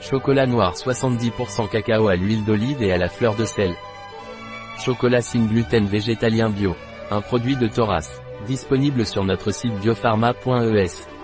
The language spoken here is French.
Chocolat noir 70% cacao à l'huile d'olive et à la fleur de sel. Chocolat sin gluten végétalien bio. Un produit de Thoras. Disponible sur notre site biopharma.es.